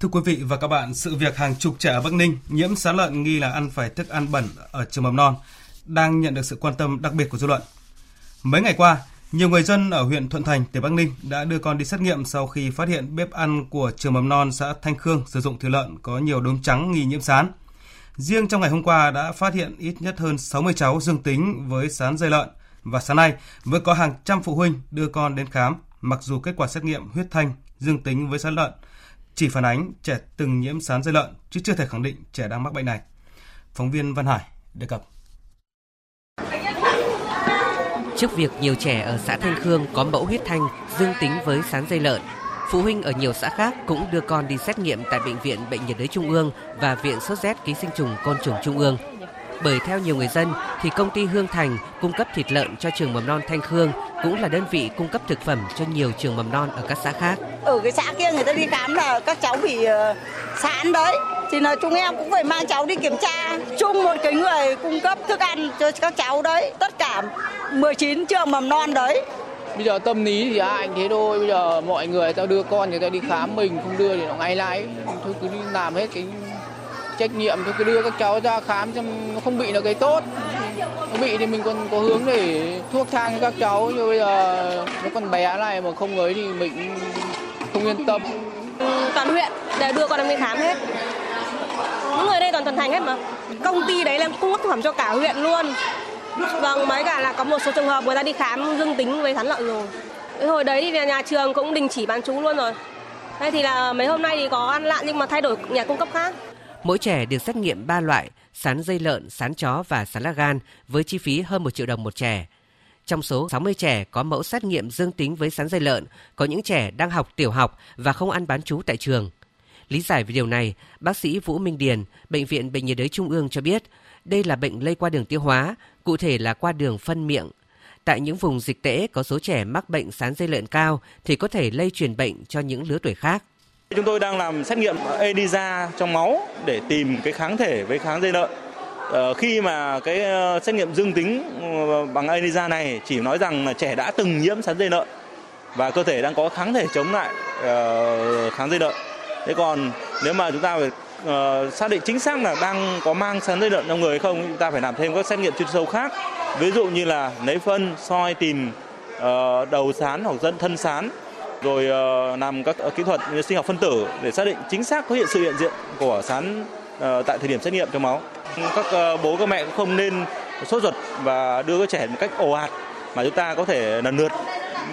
Thưa quý vị và các bạn, sự việc hàng chục trẻ ở Bắc Ninh nhiễm sán lợn nghi là ăn phải thức ăn bẩn ở trường mầm non đang nhận được sự quan tâm đặc biệt của dư luận. Mấy ngày qua, nhiều người dân ở huyện Thuận Thành, tỉnh Bắc Ninh đã đưa con đi xét nghiệm sau khi phát hiện bếp ăn của trường mầm non xã Thanh Khương sử dụng thịt lợn có nhiều đốm trắng nghi nhiễm sán. Riêng trong ngày hôm qua đã phát hiện ít nhất hơn 60 cháu dương tính với sán dây lợn và sáng nay vẫn có hàng trăm phụ huynh đưa con đến khám mặc dù kết quả xét nghiệm huyết thanh dương tính với sán lợn chỉ phản ánh trẻ từng nhiễm sán dây lợn chứ chưa thể khẳng định trẻ đang mắc bệnh này. Phóng viên Văn Hải đề cập. Trước việc nhiều trẻ ở xã Thanh Khương có mẫu huyết thanh dương tính với sán dây lợn, phụ huynh ở nhiều xã khác cũng đưa con đi xét nghiệm tại bệnh viện Bệnh nhiệt đới Trung ương và Viện sốt rét ký sinh trùng côn trùng Trung ương. Bởi theo nhiều người dân thì công ty Hương Thành cung cấp thịt lợn cho trường mầm non Thanh Khương cũng là đơn vị cung cấp thực phẩm cho nhiều trường mầm non ở các xã khác. Ở cái xã kia người ta đi khám là các cháu bị uh, sán đấy. Thì là chúng em cũng phải mang cháu đi kiểm tra. Chung một cái người cung cấp thức ăn cho các cháu đấy. Tất cả 19 trường mầm non đấy. Bây giờ tâm lý thì ai anh thế thôi. Bây giờ mọi người ta đưa con người ta đi khám mình không đưa thì nó ngay lại. Thôi cứ đi làm hết cái trách nhiệm thôi cứ đưa các cháu ra khám cho nó không bị là cái tốt. Nó bị thì mình còn có hướng để thuốc thang cho các cháu, nhưng bây giờ nó còn bé này mà không ấy thì mình không yên tâm. Ừ, toàn huyện để đưa con em đi khám hết. Những người đây toàn thuần thành hết mà. Công ty đấy là cung cấp thực phẩm cho cả huyện luôn. Vâng mấy cả là có một số trường hợp người ta đi khám dương tính với sán lợn rồi. Hồi đấy thì nhà trường cũng đình chỉ bán chú luôn rồi. Đây thì là mấy hôm nay thì có ăn lạn nhưng mà thay đổi nhà cung cấp khác. Mỗi trẻ được xét nghiệm 3 loại, sán dây lợn, sán chó và sán lá gan với chi phí hơn 1 triệu đồng một trẻ. Trong số 60 trẻ có mẫu xét nghiệm dương tính với sán dây lợn, có những trẻ đang học tiểu học và không ăn bán trú tại trường. Lý giải về điều này, bác sĩ Vũ Minh Điền, Bệnh viện Bệnh nhiệt đới Trung ương cho biết, đây là bệnh lây qua đường tiêu hóa, cụ thể là qua đường phân miệng. Tại những vùng dịch tễ có số trẻ mắc bệnh sán dây lợn cao thì có thể lây truyền bệnh cho những lứa tuổi khác. Chúng tôi đang làm xét nghiệm ELISA trong máu để tìm cái kháng thể với kháng dây lợn. Ờ, khi mà cái ờ, xét nghiệm dương tính ờ, bằng ELISA này chỉ nói rằng là trẻ đã từng nhiễm sán dây lợn và cơ thể đang có kháng thể chống lại kháng dây lợn. Thế còn nếu mà chúng ta phải uh, xác định chính xác là đang có mang sán dây lợn trong người hay không, chúng ta phải làm thêm các xét nghiệm chuyên sâu khác. Ví dụ như là lấy phân, soi tìm uh, đầu sán hoặc dân thân sán rồi ờ, làm các ờ, kỹ thuật như sinh học phân tử để xác định chính xác có hiện sự hiện diện của sán ờ, tại thời điểm xét nghiệm trong máu. Các bố, các mẹ cũng không nên sốt ruột và đưa các trẻ một cách ồ ạt mà chúng ta có thể lần lượt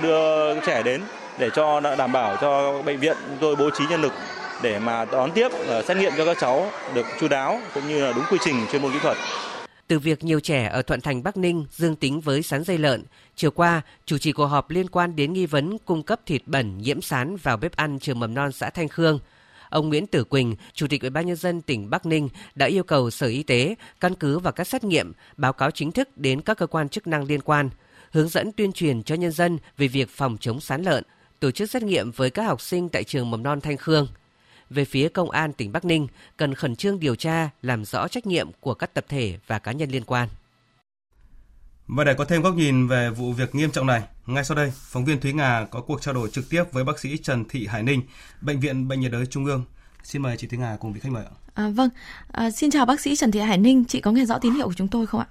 đưa trẻ đến để cho đảm bảo cho bệnh viện tôi bố trí nhân lực để mà đón tiếp xét nghiệm cho các cháu được chu đáo cũng như là đúng quy trình chuyên môn kỹ thuật. Từ việc nhiều trẻ ở Thuận Thành Bắc Ninh dương tính với sán dây lợn, chiều qua, chủ trì cuộc họp liên quan đến nghi vấn cung cấp thịt bẩn nhiễm sán vào bếp ăn trường mầm non xã Thanh Khương. Ông Nguyễn Tử Quỳnh, Chủ tịch Ủy ban nhân dân tỉnh Bắc Ninh đã yêu cầu Sở Y tế căn cứ vào các xét nghiệm, báo cáo chính thức đến các cơ quan chức năng liên quan, hướng dẫn tuyên truyền cho nhân dân về việc phòng chống sán lợn, tổ chức xét nghiệm với các học sinh tại trường mầm non Thanh Khương về phía Công an tỉnh Bắc Ninh cần khẩn trương điều tra, làm rõ trách nhiệm của các tập thể và cá nhân liên quan. Và để có thêm góc nhìn về vụ việc nghiêm trọng này, ngay sau đây, phóng viên Thúy Nga có cuộc trao đổi trực tiếp với bác sĩ Trần Thị Hải Ninh, Bệnh viện Bệnh nhiệt đới Trung ương. Xin mời chị Thúy Nga cùng vị khách mời ạ. À, vâng, à, xin chào bác sĩ Trần Thị Hải Ninh, chị có nghe rõ tín hiệu của chúng tôi không ạ?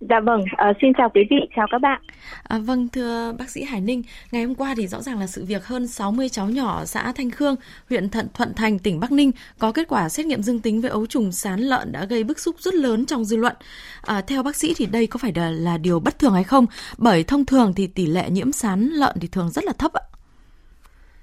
Dạ vâng, à, xin chào quý vị, chào các bạn. À, vâng, thưa bác sĩ Hải Ninh, ngày hôm qua thì rõ ràng là sự việc hơn 60 cháu nhỏ xã Thanh Khương, huyện Thận Thuận Thành, tỉnh Bắc Ninh có kết quả xét nghiệm dương tính với ấu trùng sán lợn đã gây bức xúc rất lớn trong dư luận. À, theo bác sĩ thì đây có phải là, là điều bất thường hay không? Bởi thông thường thì tỷ lệ nhiễm sán lợn thì thường rất là thấp ạ.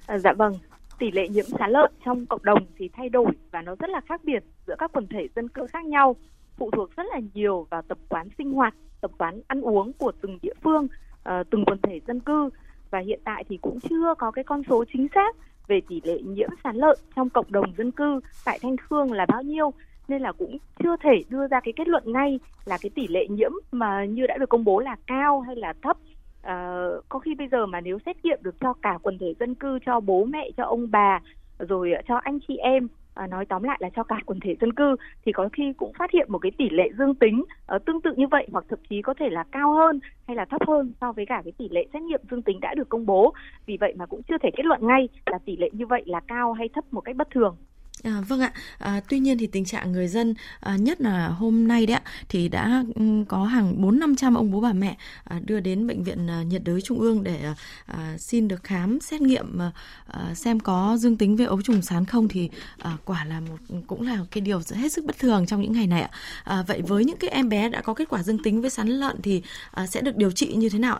À, dạ vâng, tỷ lệ nhiễm sán lợn trong cộng đồng thì thay đổi và nó rất là khác biệt giữa các quần thể dân cư khác nhau phụ thuộc rất là nhiều vào tập quán sinh hoạt, tập quán ăn uống của từng địa phương, uh, từng quần thể dân cư. Và hiện tại thì cũng chưa có cái con số chính xác về tỷ lệ nhiễm sán lợn trong cộng đồng dân cư tại Thanh Khương là bao nhiêu. Nên là cũng chưa thể đưa ra cái kết luận ngay là cái tỷ lệ nhiễm mà như đã được công bố là cao hay là thấp. Uh, có khi bây giờ mà nếu xét nghiệm được cho cả quần thể dân cư cho bố mẹ cho ông bà rồi ờ, cho anh chị em à, nói tóm lại là cho cả quần thể dân cư thì có khi cũng phát hiện một cái tỷ lệ dương tính uh, tương tự như vậy hoặc thậm chí có thể là cao hơn hay là thấp hơn so với cả cái tỷ lệ xét nghiệm dương tính đã được công bố. Vì vậy mà cũng chưa thể kết luận ngay là tỷ lệ như vậy là cao hay thấp một cách bất thường. À, vâng ạ. À, tuy nhiên thì tình trạng người dân à, nhất là hôm nay đấy ạ thì đã ừ, có hàng bốn năm trăm ông bố bà mẹ à, đưa đến bệnh viện à, nhiệt đới trung ương để à, à xin được khám xét nghiệm à, à, xem có dương tính với ấu trùng sán không thì à, quả là một cũng là cái điều hết sức bất thường trong những ngày này ạ. À, vậy với những cái em bé đã có kết quả dương tính với sán lợn thì à, sẽ được điều trị như thế nào?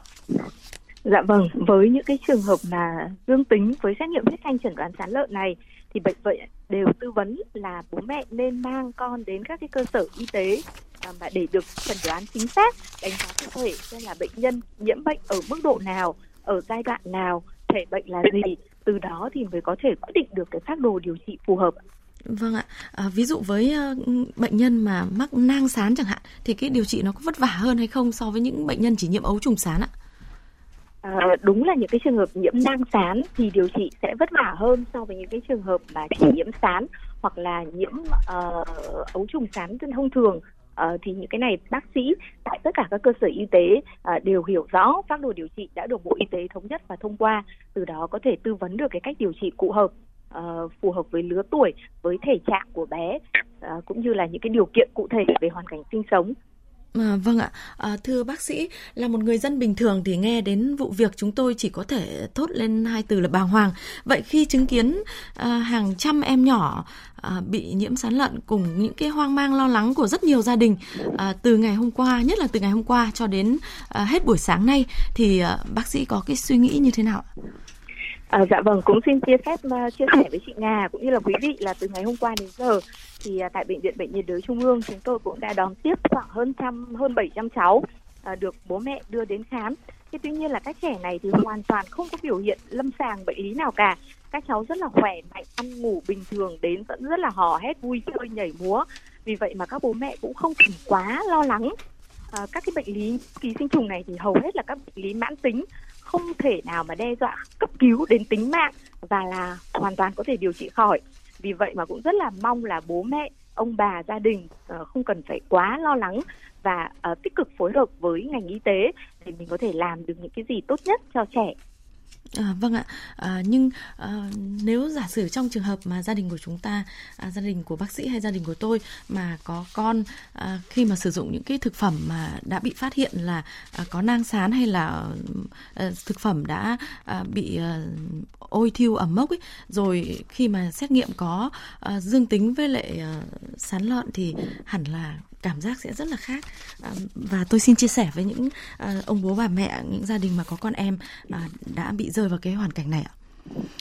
Dạ vâng, với những cái trường hợp mà dương tính với xét nghiệm huyết thanh chẩn đoán sán lợn này thì bệnh viện đều tư vấn là bố mẹ nên mang con đến các cái cơ sở y tế à, và mà để được chẩn đoán chính xác đánh giá cụ thể xem là bệnh nhân nhiễm bệnh ở mức độ nào ở giai đoạn nào thể bệnh là gì từ đó thì mới có thể quyết định được cái phác đồ điều trị phù hợp Vâng ạ. À, ví dụ với uh, bệnh nhân mà mắc nang sán chẳng hạn thì cái điều trị nó có vất vả hơn hay không so với những bệnh nhân chỉ nhiễm ấu trùng sán ạ? À, đúng là những cái trường hợp nhiễm nang sán thì điều trị sẽ vất vả hơn so với những cái trường hợp mà chỉ nhiễm sán hoặc là nhiễm uh, ấu trùng sán thông thường. Uh, thì những cái này bác sĩ tại tất cả các cơ sở y tế uh, đều hiểu rõ phác đồ điều trị đã được bộ y tế thống nhất và thông qua từ đó có thể tư vấn được cái cách điều trị cụ hợp uh, phù hợp với lứa tuổi với thể trạng của bé uh, cũng như là những cái điều kiện cụ thể về hoàn cảnh sinh sống. À, vâng ạ, à, thưa bác sĩ, là một người dân bình thường thì nghe đến vụ việc chúng tôi chỉ có thể thốt lên hai từ là bàng hoàng. Vậy khi chứng kiến à, hàng trăm em nhỏ à, bị nhiễm sán lợn cùng những cái hoang mang lo lắng của rất nhiều gia đình à, từ ngày hôm qua, nhất là từ ngày hôm qua cho đến à, hết buổi sáng nay, thì à, bác sĩ có cái suy nghĩ như thế nào? À, dạ vâng, cũng xin chia phép uh, chia sẻ với chị Nga cũng như là quý vị là từ ngày hôm qua đến giờ thì uh, tại bệnh viện bệnh nhiệt đới trung ương chúng tôi cũng đã đón tiếp khoảng hơn trăm hơn 700 cháu uh, được bố mẹ đưa đến khám. Thế tuy nhiên là các trẻ này thì hoàn toàn không có biểu hiện lâm sàng bệnh lý nào cả. Các cháu rất là khỏe mạnh, ăn ngủ bình thường đến vẫn rất là hò hét vui chơi nhảy múa. Vì vậy mà các bố mẹ cũng không cần quá lo lắng. À, các cái bệnh lý ký sinh trùng này thì hầu hết là các bệnh lý mãn tính không thể nào mà đe dọa cấp cứu đến tính mạng và là hoàn toàn có thể điều trị khỏi. Vì vậy mà cũng rất là mong là bố mẹ ông bà gia đình uh, không cần phải quá lo lắng và uh, tích cực phối hợp với ngành y tế để mình có thể làm được những cái gì tốt nhất cho trẻ. À, vâng ạ, à, nhưng à, nếu giả sử trong trường hợp mà gia đình của chúng ta, à, gia đình của bác sĩ hay gia đình của tôi mà có con à, khi mà sử dụng những cái thực phẩm mà đã bị phát hiện là à, có nang sán hay là à, thực phẩm đã à, bị à, ôi thiêu ẩm mốc ấy, rồi khi mà xét nghiệm có à, dương tính với lại à, sán lợn thì hẳn là cảm giác sẽ rất là khác. À, và tôi xin chia sẻ với những à, ông bố bà mẹ những gia đình mà có con em à, đã bị rơi vào cái hoàn cảnh này ạ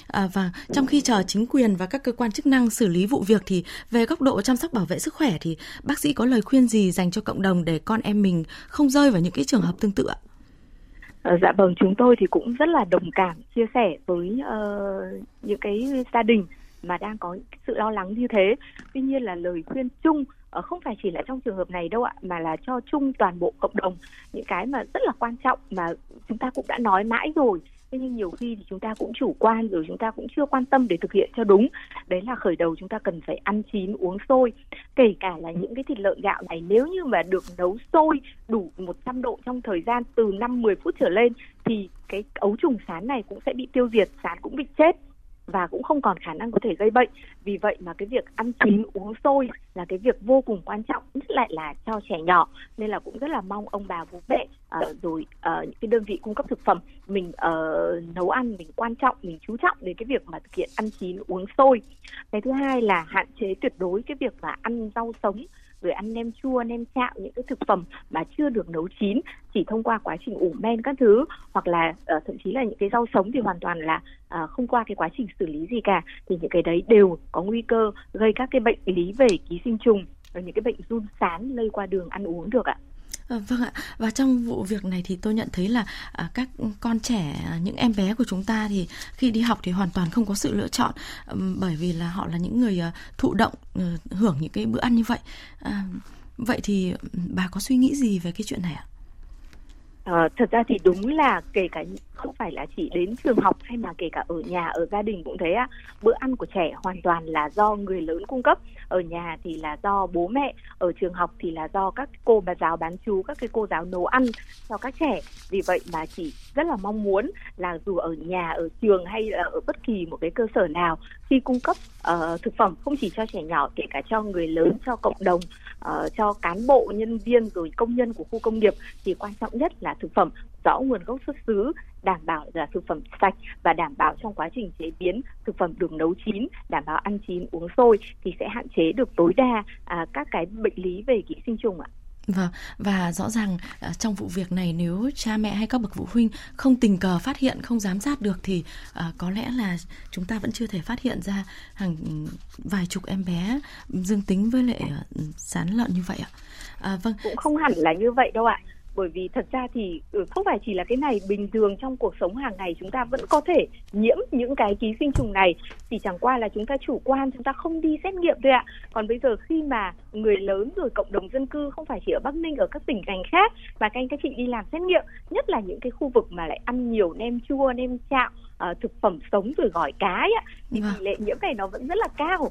À, và trong khi chờ chính quyền và các cơ quan chức năng xử lý vụ việc thì về góc độ chăm sóc bảo vệ sức khỏe thì bác sĩ có lời khuyên gì dành cho cộng đồng để con em mình không rơi vào những cái trường hợp tương tự ạ? À, dạ vâng, chúng tôi thì cũng rất là đồng cảm chia sẻ với uh, những cái gia đình mà đang có sự lo lắng như thế. Tuy nhiên là lời khuyên chung ờ, không phải chỉ là trong trường hợp này đâu ạ mà là cho chung toàn bộ cộng đồng những cái mà rất là quan trọng mà chúng ta cũng đã nói mãi rồi thế nhưng nhiều khi thì chúng ta cũng chủ quan rồi, chúng ta cũng chưa quan tâm để thực hiện cho đúng. Đấy là khởi đầu chúng ta cần phải ăn chín, uống sôi. Kể cả là những cái thịt lợn gạo này, nếu như mà được nấu sôi đủ 100 độ trong thời gian từ 5 10 phút trở lên, thì cái ấu trùng sán này cũng sẽ bị tiêu diệt, sán cũng bị chết và cũng không còn khả năng có thể gây bệnh. Vì vậy mà cái việc ăn chín uống sôi là cái việc vô cùng quan trọng nhất lại là cho trẻ nhỏ. Nên là cũng rất là mong ông bà bố mẹ uh, rồi uh, những cái đơn vị cung cấp thực phẩm mình uh, nấu ăn mình quan trọng mình chú trọng đến cái việc mà thực hiện ăn chín uống sôi cái thứ hai là hạn chế tuyệt đối cái việc mà ăn rau sống rồi ăn nem chua nem chạo những cái thực phẩm mà chưa được nấu chín chỉ thông qua quá trình ủ men các thứ hoặc là uh, thậm chí là những cái rau sống thì hoàn toàn là uh, không qua cái quá trình xử lý gì cả thì những cái đấy đều có nguy cơ gây các cái bệnh lý về ký sinh trùng và những cái bệnh run sán lây qua đường ăn uống được ạ. Ờ, vâng ạ và trong vụ việc này thì tôi nhận thấy là à, các con trẻ à, những em bé của chúng ta thì khi đi học thì hoàn toàn không có sự lựa chọn bởi vì là họ là những người à, thụ động ờ, hưởng những cái bữa ăn như vậy à, vậy thì bà có suy nghĩ gì về cái chuyện này ạ? À, thật ra thì đúng là kể cả không phải là chỉ đến trường học hay mà kể cả ở nhà ở gia đình cũng thế ạ. Bữa ăn của trẻ hoàn toàn là do người lớn cung cấp. Ở nhà thì là do bố mẹ ở trường học thì là do các cô bà giáo bán chú các cái cô giáo nấu ăn cho các trẻ. Vì vậy mà chị rất là mong muốn là dù ở nhà ở trường hay là ở bất kỳ một cái cơ sở nào khi cung cấp uh, thực phẩm không chỉ cho trẻ nhỏ kể cả cho người lớn cho cộng đồng uh, cho cán bộ nhân viên rồi công nhân của khu công nghiệp thì quan trọng nhất là thực phẩm rõ nguồn gốc xuất xứ đảm bảo là thực phẩm sạch và đảm bảo trong quá trình chế biến thực phẩm được nấu chín đảm bảo ăn chín uống sôi thì sẽ hạn chế được tối đa à, các cái bệnh lý về ký sinh trùng ạ. Vâng, và rõ ràng à, trong vụ việc này nếu cha mẹ hay các bậc phụ huynh không tình cờ phát hiện, không giám sát được thì uh, có lẽ là chúng ta vẫn chưa thể phát hiện ra hàng vài chục em bé dương tính với lại à, sán lợn như vậy ạ. À, vâng. Cũng không hẳn là như vậy đâu ạ bởi vì thật ra thì ừ, không phải chỉ là cái này bình thường trong cuộc sống hàng ngày chúng ta vẫn có thể nhiễm những cái ký sinh trùng này. Chỉ chẳng qua là chúng ta chủ quan chúng ta không đi xét nghiệm thôi ạ. Còn bây giờ khi mà người lớn rồi cộng đồng dân cư không phải chỉ ở Bắc Ninh ở các tỉnh thành khác mà các anh các chị đi làm xét nghiệm nhất là những cái khu vực mà lại ăn nhiều nem chua nem chạo uh, thực phẩm sống rồi gỏi cá ấy, thì vâng. tỷ lệ nhiễm này nó vẫn rất là cao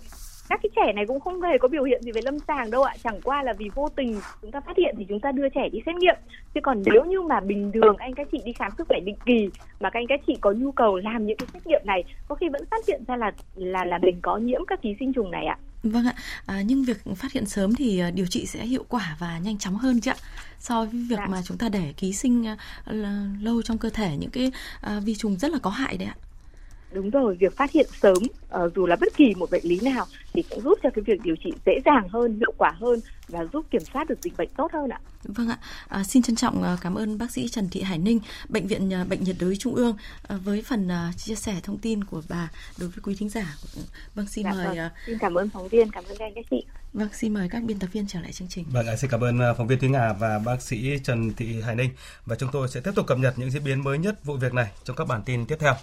các cái trẻ này cũng không hề có biểu hiện gì về lâm sàng đâu ạ. Chẳng qua là vì vô tình chúng ta phát hiện thì chúng ta đưa trẻ đi xét nghiệm. Chứ còn nếu như mà bình thường anh các chị đi khám sức khỏe định kỳ mà các anh các chị có nhu cầu làm những cái xét nghiệm này có khi vẫn phát hiện ra là là là mình có nhiễm các ký sinh trùng này ạ. Vâng ạ, à, nhưng việc phát hiện sớm thì à, điều trị sẽ hiệu quả và nhanh chóng hơn chứ ạ. So với việc dạ. mà chúng ta để ký sinh uh, lâu trong cơ thể những cái uh, vi trùng rất là có hại đấy ạ. Đúng rồi, việc phát hiện sớm uh, dù là bất kỳ một bệnh lý nào thì cũng giúp cho cái việc điều trị dễ dàng hơn, hiệu quả hơn và giúp kiểm soát được dịch bệnh tốt hơn ạ. Vâng ạ, à, xin trân trọng à, cảm ơn bác sĩ Trần Thị Hải Ninh, bệnh viện à, bệnh nhiệt đới Trung ương à, với phần chia sẻ thông tin của bà đối với quý thính giả. Vâng, xin dạ, mời. Vâng. Xin cảm ơn phóng viên, cảm ơn các anh các chị. Vâng, xin mời các biên tập viên trở lại chương trình. Vâng, xin cảm ơn phóng viên Thúy Ngà và bác sĩ Trần Thị Hải Ninh và chúng tôi sẽ tiếp tục cập nhật những diễn biến mới nhất vụ việc này trong các bản tin tiếp theo.